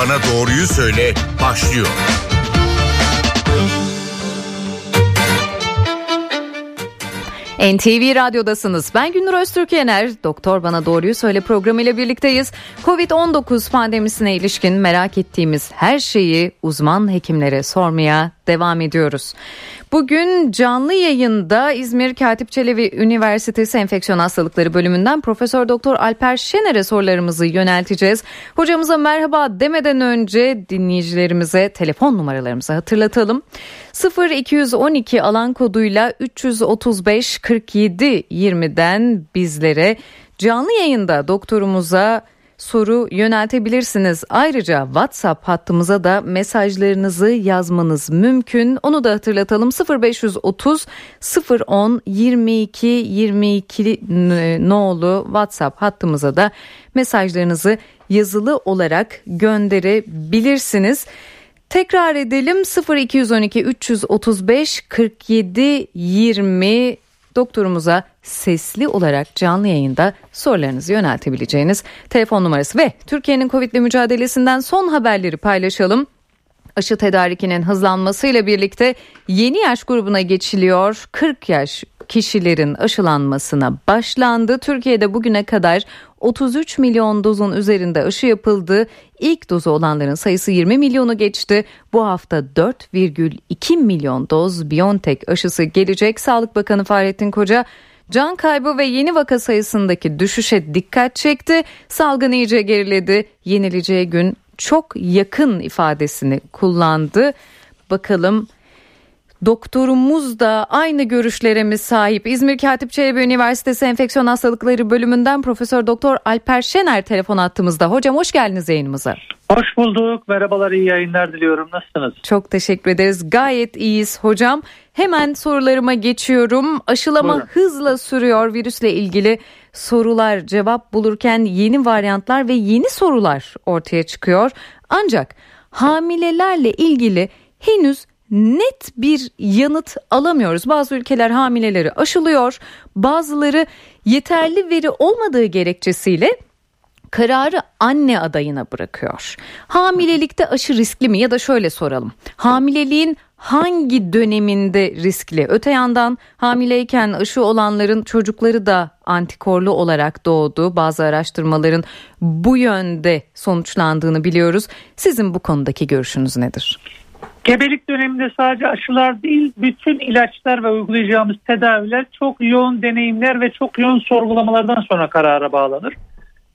Bana Doğruyu Söyle başlıyor. NTV Radyo'dasınız. Ben Gündür Öztürk Yener. Doktor Bana Doğruyu Söyle programıyla birlikteyiz. Covid-19 pandemisine ilişkin merak ettiğimiz her şeyi uzman hekimlere sormaya devam ediyoruz. Bugün canlı yayında İzmir Katip Çelebi Üniversitesi Enfeksiyon Hastalıkları bölümünden Profesör Doktor Alper Şener'e sorularımızı yönelteceğiz. Hocamıza merhaba demeden önce dinleyicilerimize telefon numaralarımızı hatırlatalım. 0 212 alan koduyla 335 47 20'den bizlere canlı yayında doktorumuza soru yöneltebilirsiniz. Ayrıca WhatsApp hattımıza da mesajlarınızı yazmanız mümkün. Onu da hatırlatalım 0530 010 22 22 nolu WhatsApp hattımıza da mesajlarınızı yazılı olarak gönderebilirsiniz. Tekrar edelim 0212 335 47 20 doktorumuza sesli olarak canlı yayında sorularınızı yöneltebileceğiniz telefon numarası ve Türkiye'nin Covid ile mücadelesinden son haberleri paylaşalım. Aşı tedarikinin hızlanmasıyla birlikte yeni yaş grubuna geçiliyor. 40 yaş kişilerin aşılanmasına başlandı. Türkiye'de bugüne kadar 33 milyon dozun üzerinde aşı yapıldı. İlk dozu olanların sayısı 20 milyonu geçti. Bu hafta 4,2 milyon doz BioNTech aşısı gelecek. Sağlık Bakanı Fahrettin Koca Can kaybı ve yeni vaka sayısındaki düşüşe dikkat çekti. Salgın iyice geriledi. Yenileceği gün çok yakın ifadesini kullandı. Bakalım Doktorumuz da aynı görüşlere mi sahip? İzmir Katip Çelebi Üniversitesi Enfeksiyon Hastalıkları bölümünden Profesör Doktor Alper Şener telefon attığımızda. Hocam hoş geldiniz yayınımıza. Hoş bulduk. Merhabalar, iyi yayınlar diliyorum. Nasılsınız? Çok teşekkür ederiz. Gayet iyiyiz hocam. Hemen sorularıma geçiyorum. Aşılama Buyurun. hızla sürüyor virüsle ilgili sorular cevap bulurken yeni varyantlar ve yeni sorular ortaya çıkıyor. Ancak hamilelerle ilgili henüz net bir yanıt alamıyoruz. Bazı ülkeler hamileleri aşılıyor, bazıları yeterli veri olmadığı gerekçesiyle kararı anne adayına bırakıyor. Hamilelikte aşı riskli mi ya da şöyle soralım. Hamileliğin hangi döneminde riskli? Öte yandan hamileyken aşı olanların çocukları da antikorlu olarak doğdu. Bazı araştırmaların bu yönde sonuçlandığını biliyoruz. Sizin bu konudaki görüşünüz nedir? Gebelik döneminde sadece aşılar değil bütün ilaçlar ve uygulayacağımız tedaviler çok yoğun deneyimler ve çok yoğun sorgulamalardan sonra karara bağlanır.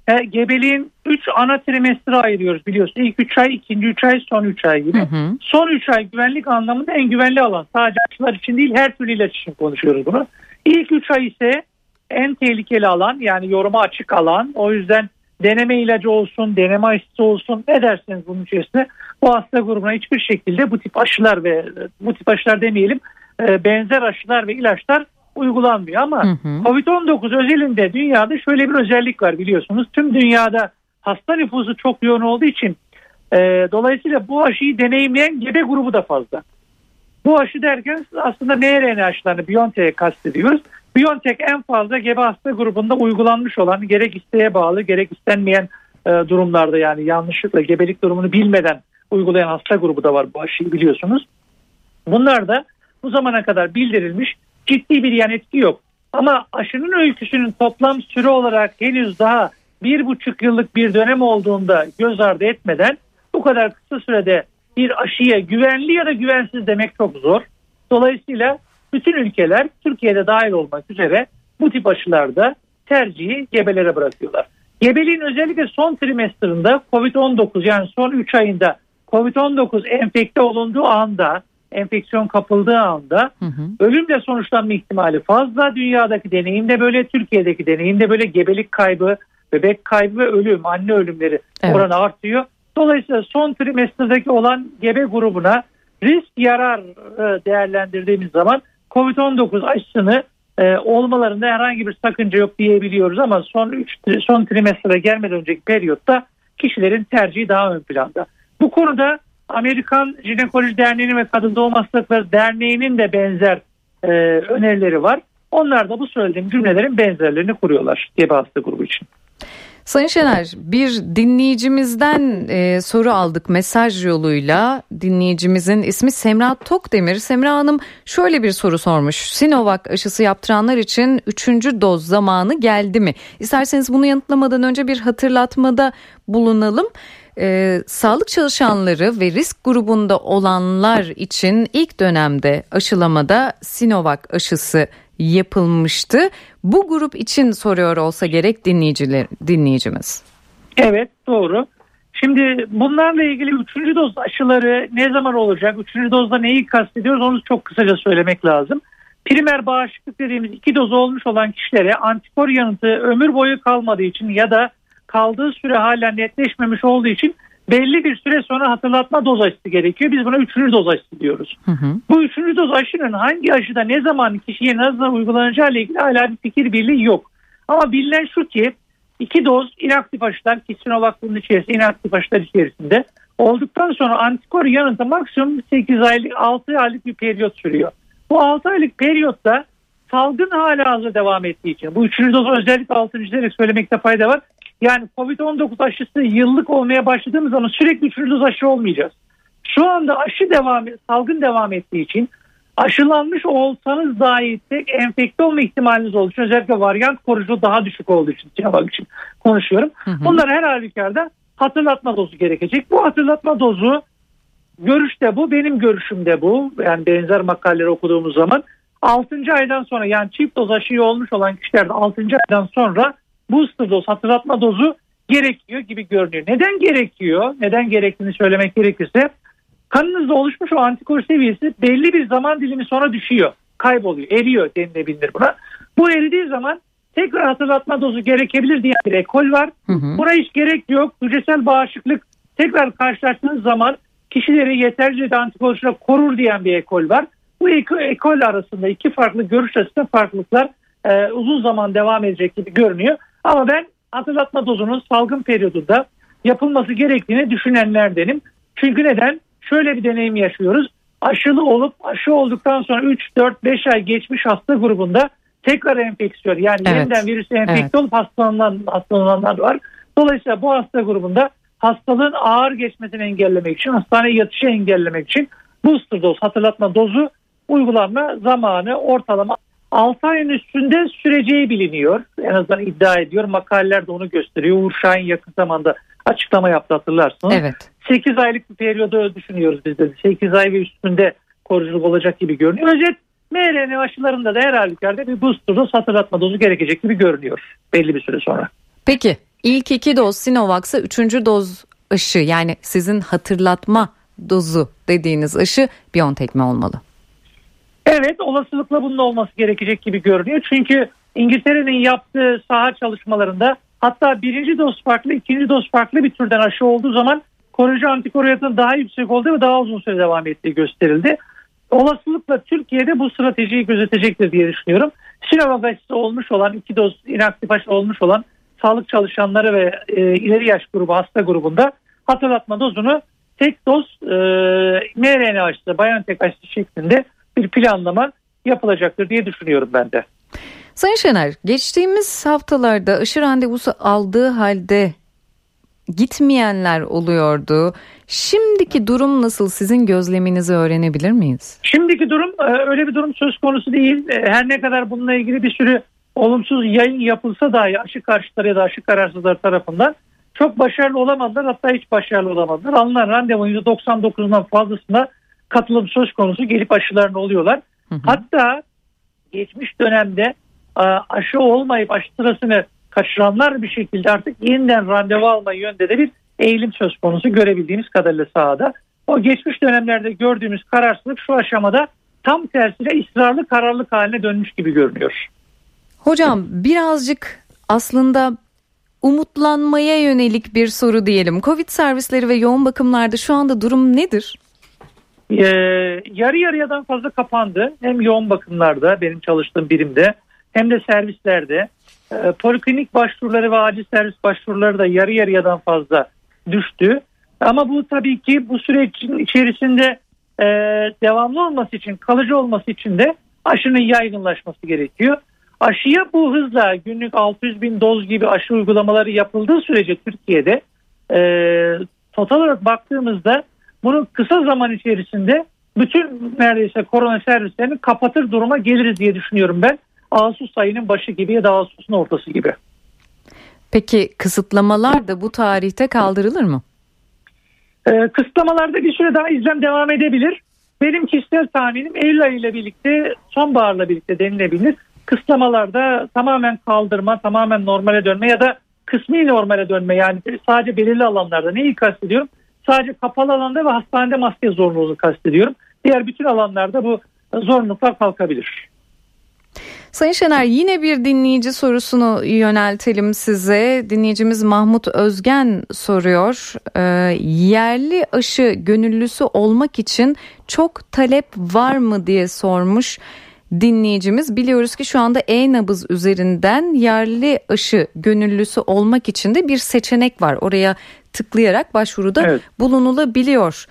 E, gebeliğin 3 ana trimestre ayırıyoruz biliyorsun. İlk 3 ay, ikinci 3 ay, son 3 ay gibi. Hı hı. Son 3 ay güvenlik anlamında en güvenli alan. Sadece aşılar için değil her türlü ilaç için konuşuyoruz bunu. İlk 3 ay ise en tehlikeli alan yani yoruma açık alan. O yüzden deneme ilacı olsun, deneme aşısı olsun ne derseniz bunun içerisinde bu hasta grubuna hiçbir şekilde bu tip aşılar ve bu tip aşılar demeyelim e, benzer aşılar ve ilaçlar uygulanmıyor ama Covid-19 özelinde dünyada şöyle bir özellik var biliyorsunuz. Tüm dünyada hasta nüfusu çok yoğun olduğu için e, dolayısıyla bu aşıyı deneyimleyen gebe grubu da fazla. Bu aşı derken aslında mRNA aşılarını BioNTech'e kastediyoruz. BioNTech en fazla gebe hasta grubunda uygulanmış olan gerek isteğe bağlı gerek istenmeyen e, durumlarda yani yanlışlıkla gebelik durumunu bilmeden uygulayan hasta grubu da var bu aşıyı biliyorsunuz. Bunlar da bu zamana kadar bildirilmiş ciddi bir yan etki yok. Ama aşının öyküsünün toplam süre olarak henüz daha bir buçuk yıllık bir dönem olduğunda göz ardı etmeden bu kadar kısa sürede bir aşıya güvenli ya da güvensiz demek çok zor. Dolayısıyla bütün ülkeler Türkiye'de dahil olmak üzere bu tip aşılarda tercihi gebelere bırakıyorlar. Gebeliğin özellikle son trimestrında COVID-19 yani son 3 ayında COVID-19 enfekte olunduğu anda, enfeksiyon kapıldığı anda hı hı. ölümle sonuçlanma ihtimali fazla. Dünyadaki deneyim de böyle, Türkiye'deki deneyim de böyle gebelik kaybı, bebek kaybı ve ölüm, anne ölümleri evet. oranı artıyor. Dolayısıyla son trimesterdeki olan gebe grubuna risk yarar e, değerlendirdiğimiz zaman COVID-19 aşısını e, olmalarında herhangi bir sakınca yok diyebiliyoruz ama son 3 son trimestre gelmeden önceki periyotta kişilerin tercihi daha ön planda. Bu konuda Amerikan Jinekoloji Derneği'nin ve Kadın Doğum Hastalıkları Derneği'nin de benzer e, önerileri var. Onlar da bu söylediğim cümlelerin benzerlerini kuruyorlar gebe hasta grubu için. Sayın Şener bir dinleyicimizden e, soru aldık mesaj yoluyla. Dinleyicimizin ismi Semra Tokdemir. Semra Hanım şöyle bir soru sormuş. Sinovac aşısı yaptıranlar için 3. doz zamanı geldi mi? İsterseniz bunu yanıtlamadan önce bir hatırlatmada bulunalım. Ee, sağlık çalışanları ve risk grubunda olanlar için ilk dönemde aşılamada Sinovac aşısı yapılmıştı. Bu grup için soruyor olsa gerek dinleyiciler, dinleyicimiz. Evet doğru. Şimdi bunlarla ilgili üçüncü doz aşıları ne zaman olacak? Üçüncü dozda neyi kastediyoruz onu çok kısaca söylemek lazım. Primer bağışıklık dediğimiz iki doz olmuş olan kişilere antikor yanıtı ömür boyu kalmadığı için ya da kaldığı süre hala netleşmemiş olduğu için belli bir süre sonra hatırlatma doz aşısı gerekiyor. Biz buna üçüncü doz aşısı diyoruz. Hı hı. Bu üçüncü doz aşının hangi aşıda ne zaman kişiye nasıl uygulanacağı ile ilgili hala bir fikir birliği yok. Ama bilinen şu ki iki doz inaktif aşılar ki Sinovac bunun içerisinde inaktif aşılar içerisinde olduktan sonra antikor yanıtı maksimum 8 aylık 6 aylık bir periyot sürüyor. Bu 6 aylık periyotta salgın hala hazır devam ettiği için bu üçüncü doz özellikle çizerek söylemekte fayda var. Yani Covid-19 aşısı yıllık olmaya başladığımız zaman sürekli üçüncü doz aşı olmayacağız. Şu anda aşı devam, salgın devam ettiği için aşılanmış olsanız dahi tek enfekte olma ihtimaliniz olduğu için özellikle varyant koruyucu daha düşük olduğu için cevap için konuşuyorum. Hı hı. Bunlar her halükarda hatırlatma dozu gerekecek. Bu hatırlatma dozu görüşte bu benim görüşümde bu yani benzer makaleleri okuduğumuz zaman 6. aydan sonra yani çift doz aşıyı olmuş olan kişilerde 6. aydan sonra booster doz hatırlatma dozu gerekiyor gibi görünüyor. Neden gerekiyor? Neden gerektiğini söylemek gerekirse kanınızda oluşmuş o antikor seviyesi belli bir zaman dilimi sonra düşüyor. Kayboluyor, eriyor denilebilir buna. Bu eridiği zaman tekrar hatırlatma dozu gerekebilir diye bir ekol var. Hı hı. Buna hiç gerek yok. Hücresel bağışıklık tekrar karşılaştığınız zaman kişileri yeterli de antikorla korur diyen bir ekol var. Bu ekol arasında iki farklı görüş arasında farklılıklar e, uzun zaman devam edecek gibi görünüyor. Ama ben hatırlatma dozunun salgın periyodunda yapılması gerektiğini düşünenlerdenim. Çünkü neden? Şöyle bir deneyim yaşıyoruz. Aşılı olup aşı olduktan sonra 3, 4, 5 ay geçmiş hasta grubunda tekrar enfeksiyon yani evet. yeniden virüse enfekte evet. olup hastalanan, hastalananlar var. Dolayısıyla bu hasta grubunda hastalığın ağır geçmesini engellemek için, hastaneye yatışı engellemek için booster doz hatırlatma dozu uygulanma zamanı ortalama 6 ayın üstünde süreceği biliniyor. En azından iddia ediyor. Makaleler de onu gösteriyor. Uğur Şahin yakın zamanda açıklama yaptı hatırlarsınız. Evet. 8 aylık bir periyodu düşünüyoruz biz de. 8 ay ve üstünde koruyuculuk olacak gibi görünüyor. Özet mRNA aşılarında da her halükarda bir booster doz hatırlatma dozu gerekecek gibi görünüyor belli bir süre sonra. Peki ilk iki doz Sinovac'sa üçüncü doz aşı yani sizin hatırlatma dozu dediğiniz aşı BioNTech mi olmalı? Evet olasılıkla bunun olması gerekecek gibi görünüyor. Çünkü İngiltere'nin yaptığı saha çalışmalarında hatta birinci doz farklı, ikinci doz farklı bir türden aşı olduğu zaman koruyucu antikoruyatın daha yüksek olduğu ve daha uzun süre devam ettiği gösterildi. Olasılıkla Türkiye'de bu stratejiyi gözetecektir diye düşünüyorum. Sinovac aşısı olmuş olan, iki doz inaktif aşı olmuş olan sağlık çalışanları ve e, ileri yaş grubu hasta grubunda hatırlatma dozunu tek doz e, mRNA aşısı, BioNTech aşısı şeklinde bir planlama yapılacaktır diye düşünüyorum ben de. Sayın Şener, geçtiğimiz haftalarda aşı randevusu aldığı halde gitmeyenler oluyordu. Şimdiki durum nasıl? Sizin gözleminizi öğrenebilir miyiz? Şimdiki durum e, öyle bir durum söz konusu değil. E, her ne kadar bununla ilgili bir sürü olumsuz yayın yapılsa dahi aşı karşıtları ya da aşı kararsızlar tarafından çok başarılı olamadılar. Hatta hiç başarılı olamadılar. Alınan randevunun %99'undan fazlasında katılım söz konusu gelip aşılarını oluyorlar. Hı hı. Hatta geçmiş dönemde aşı olmayıp aşı sırasını kaçıranlar bir şekilde artık yeniden randevu alma yönde de bir eğilim söz konusu görebildiğimiz kadarıyla sahada. O geçmiş dönemlerde gördüğümüz kararsızlık şu aşamada tam tersine ısrarlı kararlılık haline dönmüş gibi görünüyor. Hocam birazcık aslında umutlanmaya yönelik bir soru diyelim. Covid servisleri ve yoğun bakımlarda şu anda durum nedir? Ee, yarı yarıyadan fazla kapandı. Hem yoğun bakımlarda benim çalıştığım birimde hem de servislerde. Ee, poliklinik başvuruları ve acil servis başvuruları da yarı yarıyadan fazla düştü. Ama bu tabii ki bu sürecin içerisinde e, devamlı olması için, kalıcı olması için de aşının yaygınlaşması gerekiyor. Aşıya bu hızla günlük 600 bin doz gibi aşı uygulamaları yapıldığı sürece Türkiye'de e, total olarak baktığımızda bunun kısa zaman içerisinde bütün neredeyse korona servislerini kapatır duruma geliriz diye düşünüyorum ben. Ağustos ayının başı gibi ya da Ağustos'un ortası gibi. Peki kısıtlamalar da bu tarihte kaldırılır mı? Ee, kısıtlamalarda bir süre daha izlem devam edebilir. Benim kişisel tahminim Eylül ayı ile birlikte sonbaharla birlikte denilebilir. Kısıtlamalarda tamamen kaldırma, tamamen normale dönme ya da kısmi normale dönme yani sadece belirli alanlarda neyi kastediyorum? Sadece kapalı alanda ve hastanede maske zorunluluğunu kastediyorum. Diğer bütün alanlarda bu zorunluluklar kalkabilir. Sayın Şener yine bir dinleyici sorusunu yöneltelim size. Dinleyicimiz Mahmut Özgen soruyor. Ee, yerli aşı gönüllüsü olmak için çok talep var mı diye sormuş dinleyicimiz. Biliyoruz ki şu anda e-nabız üzerinden yerli aşı gönüllüsü olmak için de bir seçenek var. Oraya tıklayarak başvuruda evet. bulunulabiliyor.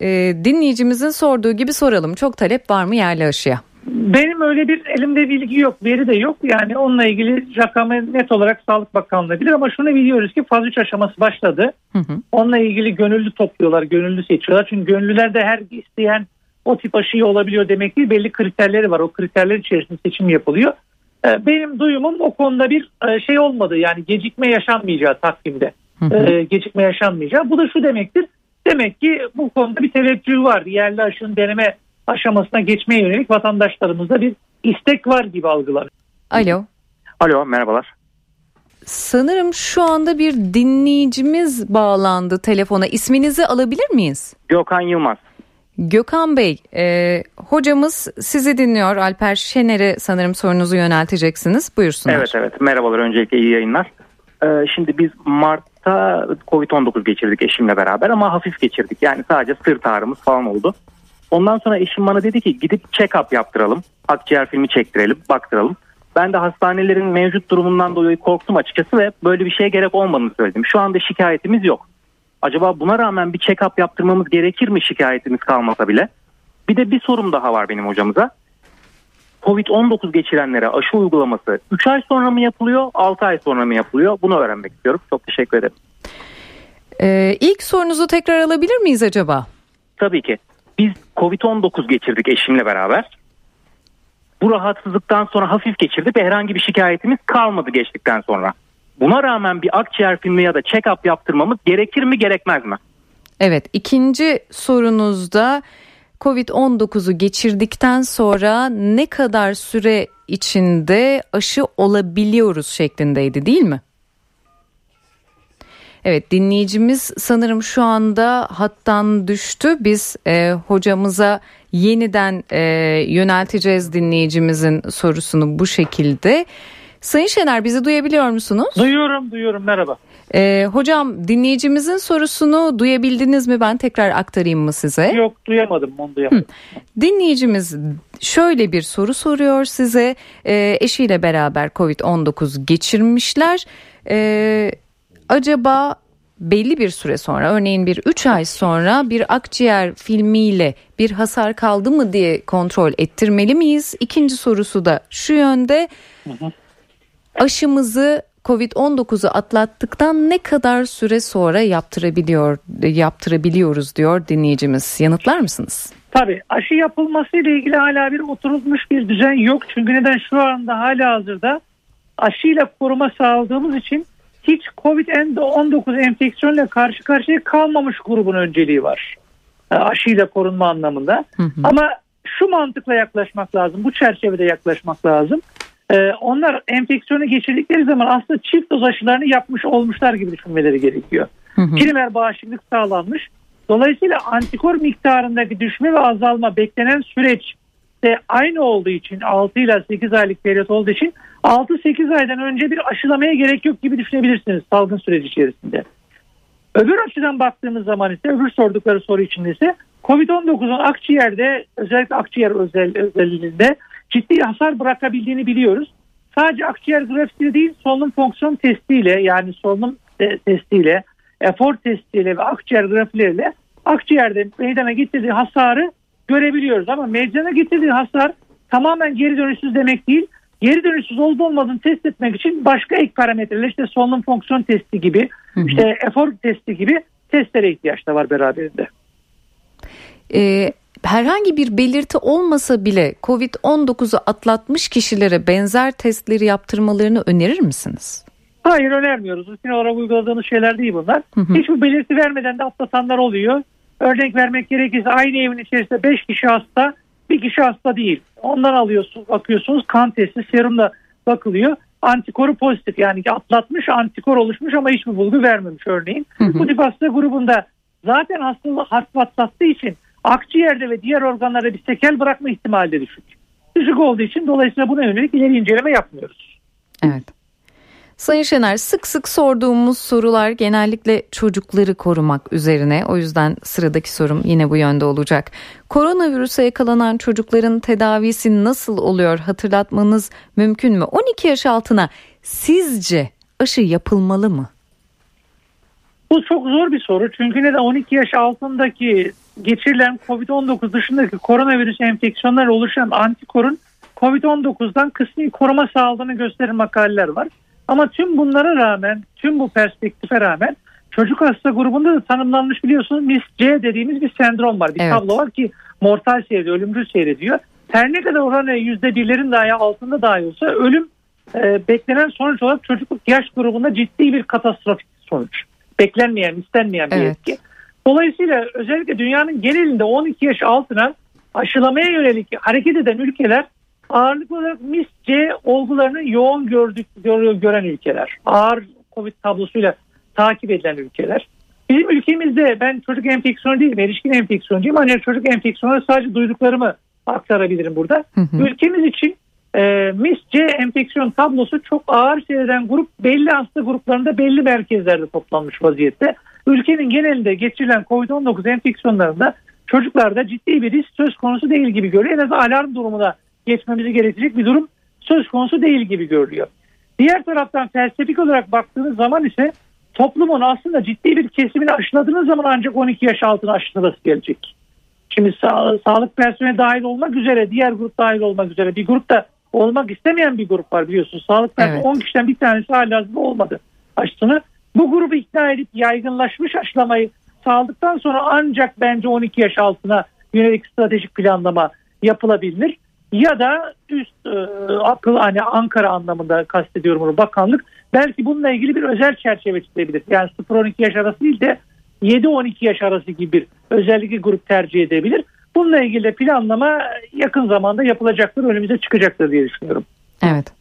Ee, dinleyicimizin sorduğu gibi soralım. Çok talep var mı yerli aşıya? Benim öyle bir elimde bilgi yok, veri de yok. Yani onunla ilgili rakamı net olarak Sağlık Bakanlığı bilir ama şunu biliyoruz ki faz 3 aşaması başladı. Hı hı. Onunla ilgili gönüllü topluyorlar, gönüllü seçiyorlar. Çünkü gönüllülerde her isteyen o tip aşıyı olabiliyor demek değil. Belli kriterleri var. O kriterler içerisinde seçim yapılıyor. Ee, benim duyumum o konuda bir e, şey olmadı. Yani gecikme yaşanmayacağı takvimde. Hı hı. Ee, gecikme yaşanmayacağı. Bu da şu demektir. Demek ki bu konuda bir teveccüh var. Yerli aşının deneme aşamasına geçmeye yönelik vatandaşlarımızda bir istek var gibi algılar. Alo. Alo merhabalar. Sanırım şu anda bir dinleyicimiz bağlandı telefona. İsminizi alabilir miyiz? Gökhan Yılmaz. Gökhan Bey, e, hocamız sizi dinliyor. Alper Şener'e sanırım sorunuzu yönelteceksiniz. Buyursunlar. Evet evet merhabalar öncelikle iyi yayınlar. Ee, şimdi biz Mart'ta Covid-19 geçirdik eşimle beraber ama hafif geçirdik. Yani sadece sırt ağrımız falan oldu. Ondan sonra eşim bana dedi ki gidip check-up yaptıralım. Akciğer filmi çektirelim, baktıralım. Ben de hastanelerin mevcut durumundan dolayı korktum açıkçası ve böyle bir şeye gerek olmadığını söyledim. Şu anda şikayetimiz yok. Acaba buna rağmen bir check-up yaptırmamız gerekir mi şikayetimiz kalmasa bile? Bir de bir sorum daha var benim hocamıza. Covid-19 geçirenlere aşı uygulaması 3 ay sonra mı yapılıyor, 6 ay sonra mı yapılıyor? Bunu öğrenmek istiyorum. Çok teşekkür ederim. Ee, ilk sorunuzu tekrar alabilir miyiz acaba? Tabii ki. Biz Covid-19 geçirdik eşimle beraber. Bu rahatsızlıktan sonra hafif geçirdik ve herhangi bir şikayetimiz kalmadı geçtikten sonra. Buna rağmen bir akciğer filmi ya da check-up yaptırmamız gerekir mi gerekmez mi? Evet ikinci sorunuzda Covid-19'u geçirdikten sonra ne kadar süre içinde aşı olabiliyoruz şeklindeydi değil mi? Evet dinleyicimiz sanırım şu anda hattan düştü. Biz e, hocamıza yeniden e, yönelteceğiz dinleyicimizin sorusunu bu şekilde. Sayın Şener bizi duyabiliyor musunuz? Duyuyorum, duyuyorum. Merhaba. Ee, hocam dinleyicimizin sorusunu duyabildiniz mi? Ben tekrar aktarayım mı size? Yok duyamadım, onu duyamadım. Hı. Dinleyicimiz şöyle bir soru soruyor size. Ee, eşiyle beraber Covid-19 geçirmişler. Ee, acaba belli bir süre sonra örneğin bir 3 ay sonra bir akciğer filmiyle bir hasar kaldı mı diye kontrol ettirmeli miyiz? İkinci sorusu da şu yönde. Hı hı aşımızı Covid-19'u atlattıktan ne kadar süre sonra yaptırabiliyor yaptırabiliyoruz diyor dinleyicimiz. Yanıtlar mısınız? Tabii aşı yapılması ile ilgili hala bir oturulmuş bir düzen yok. Çünkü neden şu anda hala hazırda aşıyla koruma sağladığımız için hiç Covid-19 enfeksiyonla karşı karşıya kalmamış grubun önceliği var. Aşıyla korunma anlamında. Hı hı. Ama şu mantıkla yaklaşmak lazım. Bu çerçevede yaklaşmak lazım e, onlar enfeksiyonu geçirdikleri zaman aslında çift doz aşılarını yapmış olmuşlar gibi düşünmeleri gerekiyor. Hı hı. Primer bağışıklık sağlanmış. Dolayısıyla antikor miktarındaki düşme ve azalma beklenen süreç de aynı olduğu için 6 ile 8 aylık periyot olduğu için 6-8 aydan önce bir aşılamaya gerek yok gibi düşünebilirsiniz salgın süreci içerisinde. Öbür açıdan baktığımız zaman ise öbür sordukları soru için ise COVID-19'un akciğerde özellikle akciğer özel, özelliğinde ciddi hasar bırakabildiğini biliyoruz. Sadece akciğer grafisiyle değil solunum fonksiyon testiyle yani solunum testiyle, efor testiyle ve akciğer grafileriyle akciğerde meydana getirdiği hasarı görebiliyoruz. Ama meydana getirdiği hasar tamamen geri dönüşsüz demek değil. geri dönüşsüz olup olmadığını test etmek için başka ek parametreler işte solunum fonksiyon testi gibi Hı hı. işte efor testi gibi testlere ihtiyaç da var beraberinde. Ee, herhangi bir belirti olmasa bile COVID-19'u atlatmış kişilere benzer testleri yaptırmalarını önerir misiniz? Hayır önermiyoruz. Rutin olarak uyguladığımız şeyler değil bunlar. Hı hı. Hiçbir belirti vermeden de atlatanlar oluyor. Örnek vermek gerekirse aynı evin içerisinde 5 kişi hasta, bir kişi hasta değil. Ondan alıyorsunuz, bakıyorsunuz kan testi, serumla bakılıyor. Antikoru pozitif yani atlatmış, antikor oluşmuş ama hiçbir bulgu vermemiş örneğin. Hı hı. Bu tip hasta grubunda zaten hastalığı atlattığı için akciğerde ve diğer organlarda bir sekel bırakma ihtimali de düşük. Düşük olduğu için dolayısıyla buna yönelik ileri inceleme yapmıyoruz. Evet. Sayın Şener sık sık sorduğumuz sorular genellikle çocukları korumak üzerine. O yüzden sıradaki sorum yine bu yönde olacak. Koronavirüse yakalanan çocukların tedavisi nasıl oluyor hatırlatmanız mümkün mü? 12 yaş altına sizce aşı yapılmalı mı? Bu çok zor bir soru çünkü neden 12 yaş altındaki geçirilen COVID-19 dışındaki koronavirüs enfeksiyonları oluşan antikorun COVID-19'dan kısmi koruma sağladığını gösteren makaleler var. Ama tüm bunlara rağmen, tüm bu perspektife rağmen çocuk hasta grubunda da tanımlanmış biliyorsunuz MIS-C dediğimiz bir sendrom var. Bir Evet. tablo var ki mortal seyrediyor, ölümcül seyrediyor. Her ne kadar oranı %1'lerin dahi altında dahi olsa ölüm e, beklenen sonuç olarak çocukluk yaş grubunda ciddi bir katastrofik sonuç. Beklenmeyen, istenmeyen bir Evet. etki. Dolayısıyla özellikle dünyanın genelinde 12 yaş altına aşılamaya yönelik hareket eden ülkeler ağırlıklı olarak MIS-C olgularını yoğun gördük, gör- gören ülkeler. Ağır Covid tablosuyla takip edilen ülkeler. Bizim ülkemizde ben çocuk enfeksiyonu değilim, erişkin enfeksiyoncuyum. Ancak çocuk enfeksiyonu sadece duyduklarımı aktarabilirim burada. Hı hı. Ülkemiz için e, MIS-C enfeksiyon tablosu çok ağır seyreden grup belli hasta gruplarında belli merkezlerde toplanmış vaziyette. Ülkenin genelinde geçirilen COVID-19 enfeksiyonlarında çocuklarda ciddi bir risk söz konusu değil gibi görülüyor. En azından alarm durumuna geçmemizi gerekecek bir durum söz konusu değil gibi görülüyor. Diğer taraftan felsefik olarak baktığınız zaman ise toplumun aslında ciddi bir kesimini aşıladığınız zaman ancak 12 yaş altına aşılaması gelecek. Şimdi sağ- sağlık personeli dahil olmak üzere diğer grup dahil olmak üzere bir grupta olmak istemeyen bir grup var biliyorsunuz. Sağlık personeli Evet. 10 kişiden bir tanesi halihazırda olmadı aşısını. Bu grubu ikna edip yaygınlaşmış aşılamayı sağladıktan sonra ancak bence 12 yaş altına yönelik stratejik planlama yapılabilir. Ya da üst e, akıl hani Ankara anlamında kastediyorum bunu bakanlık belki bununla ilgili bir özel çerçeve çizebilir. Yani 0-12 yaş arası değil de 7-12 yaş arası gibi bir özellikle grup tercih edebilir. Bununla ilgili planlama yakın zamanda yapılacaktır, önümüze çıkacaktır diye düşünüyorum. Evet.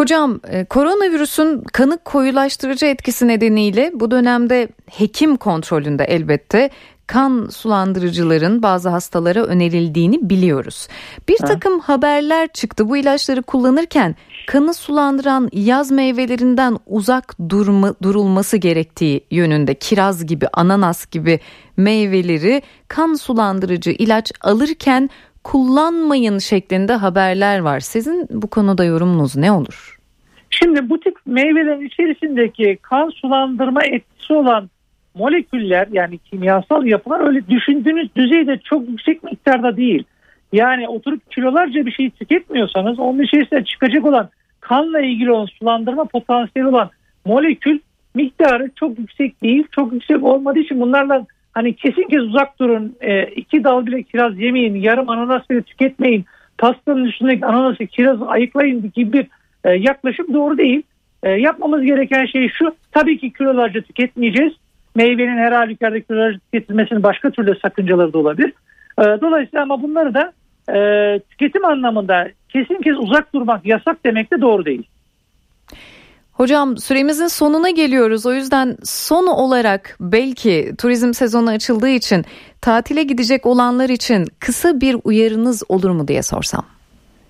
Hocam e, koronavirüsün kanı koyulaştırıcı etkisi nedeniyle bu dönemde hekim kontrolünde elbette kan sulandırıcıların bazı hastalara önerildiğini biliyoruz. Bir Ha. takım haberler çıktı bu ilaçları kullanırken kanı sulandıran yaz meyvelerinden uzak durma, durulması gerektiği yönünde kiraz gibi ananas gibi meyveleri kan sulandırıcı ilaç alırken kullanmayın şeklinde haberler var. Sizin bu konuda yorumunuz ne olur? Şimdi bu tip meyvelerin içerisindeki kan sulandırma etkisi olan moleküller yani kimyasal yapılar öyle düşündüğünüz düzeyde çok yüksek miktarda değil. Yani oturup kilolarca bir şey tüketmiyorsanız onun içerisinde çıkacak olan kanla ilgili olan sulandırma potansiyeli olan molekül miktarı çok yüksek değil. Çok yüksek olmadığı için bunlarla hani kesin kez uzak durun. E, iki dal bile kiraz yemeyin. Yarım ananas bile tüketmeyin. Pastanın üstündeki ananası kirazı ayıklayın gibi bir e, yaklaşım doğru değil. E, yapmamız gereken şey şu. Tabii ki kilolarca tüketmeyeceğiz. Meyvenin her halükarda kilolarca tüketilmesinin başka türlü sakıncaları da olabilir. E, dolayısıyla ama bunları da e, tüketim anlamında kesin kez uzak durmak yasak demek de doğru değil. Hocam süremizin sonuna geliyoruz. O yüzden son olarak belki turizm sezonu açıldığı için tatile gidecek olanlar için kısa bir uyarınız olur mu diye sorsam.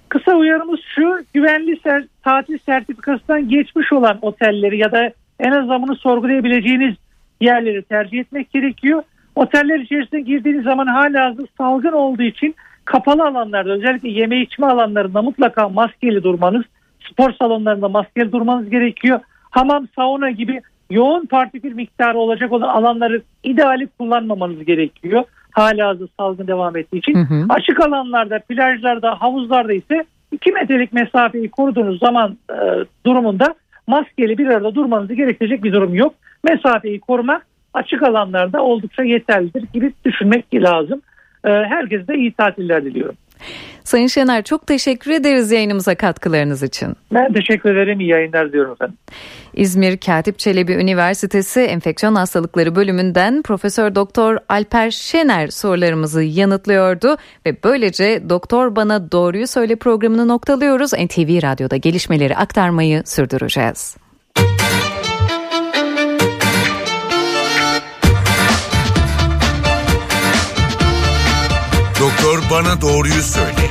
Kısa uyarımız şu güvenli ser, tatil sertifikasından geçmiş olan otelleri ya da en azından bunu sorgulayabileceğiniz yerleri tercih etmek gerekiyor. Oteller içerisine girdiğiniz zaman hala salgın olduğu için kapalı alanlarda özellikle yeme içme alanlarında mutlaka maskeli durmanız, spor salonlarında maskeli durmanız gerekiyor. Hamam, sauna gibi yoğun partikül miktarı olacak olan alanları ideali kullanmamanız gerekiyor. Hala hazır salgın devam ettiği için. Hı hı. Açık alanlarda, plajlarda, havuzlarda ise 2 metrelik mesafeyi koruduğunuz zaman e, durumunda maskeli bir arada durmanızı gerektirecek bir durum yok. Mesafeyi korumak açık alanlarda oldukça yeterlidir gibi düşünmek lazım. E, herkese de iyi tatiller diliyorum. Sayın Şener çok teşekkür ederiz yayınımıza katkılarınız için. Ben teşekkür ederim. İyi yayınlar diyorum efendim. İzmir Katip Çelebi Üniversitesi Enfeksiyon Hastalıkları bölümünden Profesör Doktor Alper Şener sorularımızı yanıtlıyordu ve böylece Doktor Bana Doğruyu Söyle programını noktalıyoruz. NTV Radyo'da gelişmeleri aktarmayı sürdüreceğiz. Bana Doğruyu Söyle